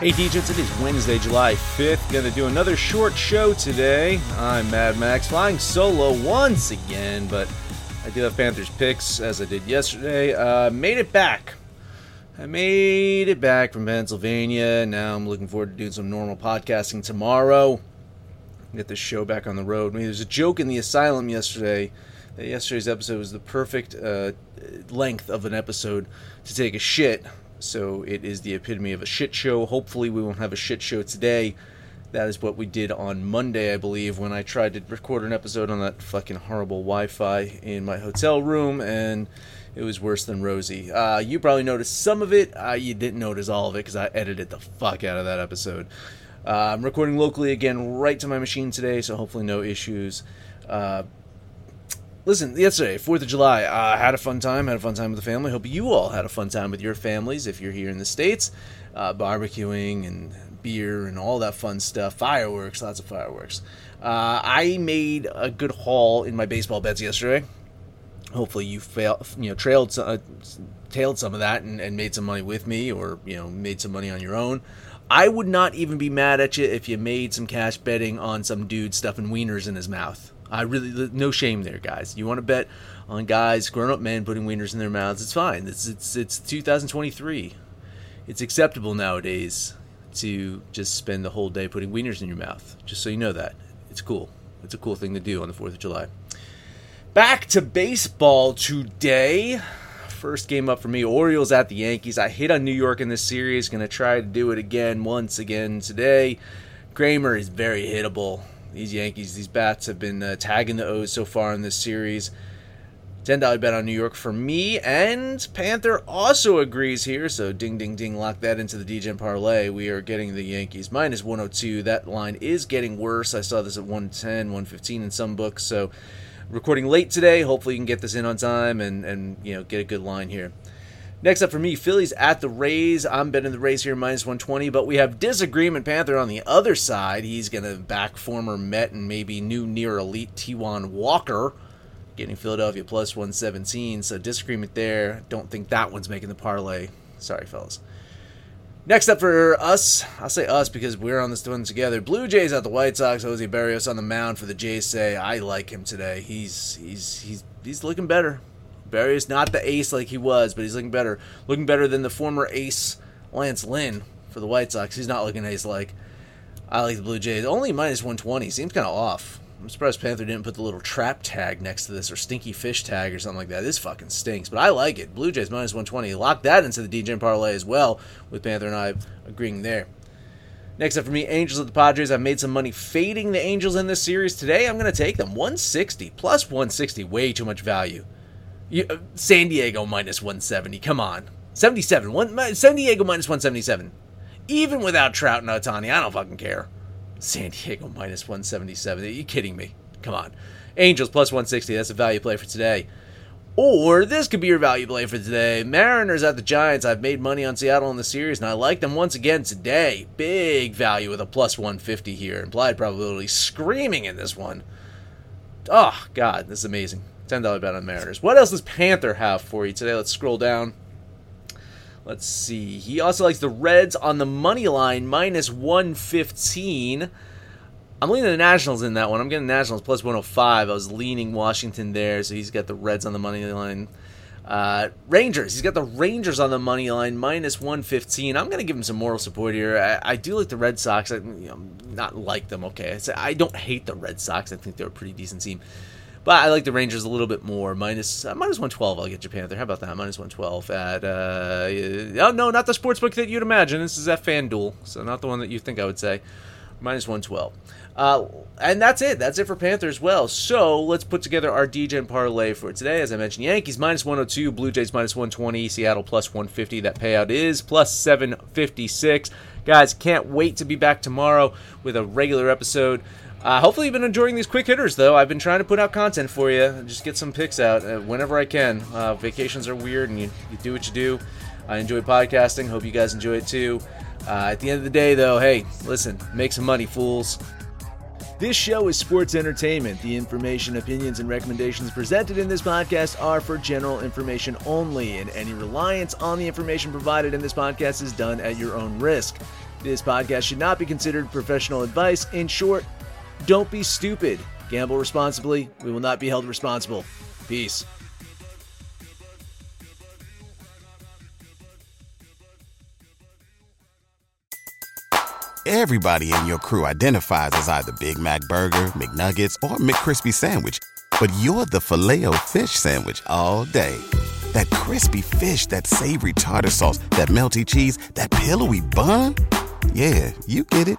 Hey DJs, it is Wednesday, July 5th. Gonna do another short show today. I'm Mad Max, flying solo once again, but I do have Panthers picks as I did yesterday. Uh, made it back. I made it back from Pennsylvania. Now I'm looking forward to doing some normal podcasting tomorrow. Get this show back on the road. I mean, there's a joke in the asylum yesterday that yesterday's episode was the perfect uh, length of an episode to take a shit so it is the epitome of a shit show. Hopefully, we won't have a shit show today. That is what we did on Monday, I believe, when I tried to record an episode on that fucking horrible Wi Fi in my hotel room, and it was worse than Rosie. Uh, you probably noticed some of it. Uh, you didn't notice all of it because I edited the fuck out of that episode. Uh, I'm recording locally again right to my machine today, so hopefully, no issues. Listen, yesterday, Fourth of July, I uh, had a fun time. Had a fun time with the family. Hope you all had a fun time with your families if you're here in the states, uh, barbecuing and beer and all that fun stuff. Fireworks, lots of fireworks. Uh, I made a good haul in my baseball bets yesterday. Hopefully, you fail, you know, trailed, uh, tailed some of that and, and made some money with me, or you know, made some money on your own. I would not even be mad at you if you made some cash betting on some dude stuffing wieners in his mouth. I really no shame there, guys. You want to bet on guys, grown-up men putting wieners in their mouths? It's fine. It's it's it's 2023. It's acceptable nowadays to just spend the whole day putting wieners in your mouth. Just so you know that it's cool. It's a cool thing to do on the Fourth of July. Back to baseball today. First game up for me, Orioles at the Yankees. I hit on New York in this series. Going to try to do it again once again today. Kremer is very hittable these Yankees, these bats have been uh, tagging the O's so far in this series. $10 bet on New York for me, and Panther also agrees here, so ding, ding, ding, lock that into the DGen parlay. We are getting the Yankees minus 102. That line is getting worse. I saw this at 110, 115 in some books, so recording late today. Hopefully, you can get this in on time and, and you know get a good line here. Next up for me, Phillies at the Rays. I'm betting the Rays here minus 120, but we have disagreement Panther on the other side. He's going to back former Met and maybe new near elite Taijuan Walker, getting Philadelphia plus 117. So disagreement there. Don't think that one's making the parlay. Sorry, fellas. Next up for us, I'll say us because we're on this one together. Blue Jays at the White Sox. Jose Berrios on the mound for the Jays. Say I like him today. He's he's he's he's looking better. Barry's not the ace like he was, but he's looking better. Looking better than the former ace Lance Lynn for the White Sox. He's not looking ace like. I like the Blue Jays. Only minus 120. Seems kind of off. I'm surprised Panther didn't put the little trap tag next to this or stinky fish tag or something like that. This fucking stinks, but I like it. Blue Jays minus 120. Lock that into the DJ parlay as well, with Panther and I agreeing there. Next up for me, Angels at the Padres. I've made some money fading the Angels in this series today. I'm going to take them 160 plus 160. Way too much value. You, uh, San Diego minus 170. Come on. 77. One, San Diego minus 177. Even without Trout and Ohtani, I don't fucking care. San Diego minus 177. Are you kidding me? Come on. Angels plus 160. That's a value play for today. Or this could be your value play for today. Mariners at the Giants. I've made money on Seattle in the series, and I like them once again today. Big value with a plus 150 here. Implied probability screaming in this one. Oh, God, this is amazing. $10 bet on Mariners. What else does Panther have for you today? Let's scroll down. Let's see. He also likes the Reds on the money line, minus 115. I'm leaning the Nationals in that one. I'm getting Nationals plus 105. I was leaning Washington there, so he's got the Reds on the money line. Uh, Rangers. He's got the Rangers on the money line, minus 115. I'm going to give him some moral support here. I, I do like the Red Sox. I you know, not like them, okay. I don't hate the Red Sox. I think they're a pretty decent team. But I like the Rangers a little bit more. Minus, uh, minus 112, I'll get Japan there. How about that? Minus 112 at, uh, oh, no, not the sports book that you'd imagine. This is at FanDuel, so not the one that you think I would say. Minus 112. Uh, and that's it. That's it for Panthers. Well, so let's put together our DGen parlay for today. As I mentioned, Yankees minus 102, Blue Jays minus 120, Seattle plus 150. That payout is plus 756. Guys, can't wait to be back tomorrow with a regular episode. Uh, hopefully, you've been enjoying these quick hitters, though. I've been trying to put out content for you, just get some picks out uh, whenever I can. Uh, vacations are weird, and you, you do what you do. I enjoy podcasting. Hope you guys enjoy it too. Uh, at the end of the day, though, hey, listen, make some money, fools. This show is sports entertainment. The information, opinions, and recommendations presented in this podcast are for general information only, and any reliance on the information provided in this podcast is done at your own risk. This podcast should not be considered professional advice. In short, don't be stupid. Gamble responsibly. We will not be held responsible. Peace. Everybody in your crew identifies as either Big Mac Burger, McNuggets, or McCrispy Sandwich. But you're the filet fish Sandwich all day. That crispy fish, that savory tartar sauce, that melty cheese, that pillowy bun. Yeah, you get it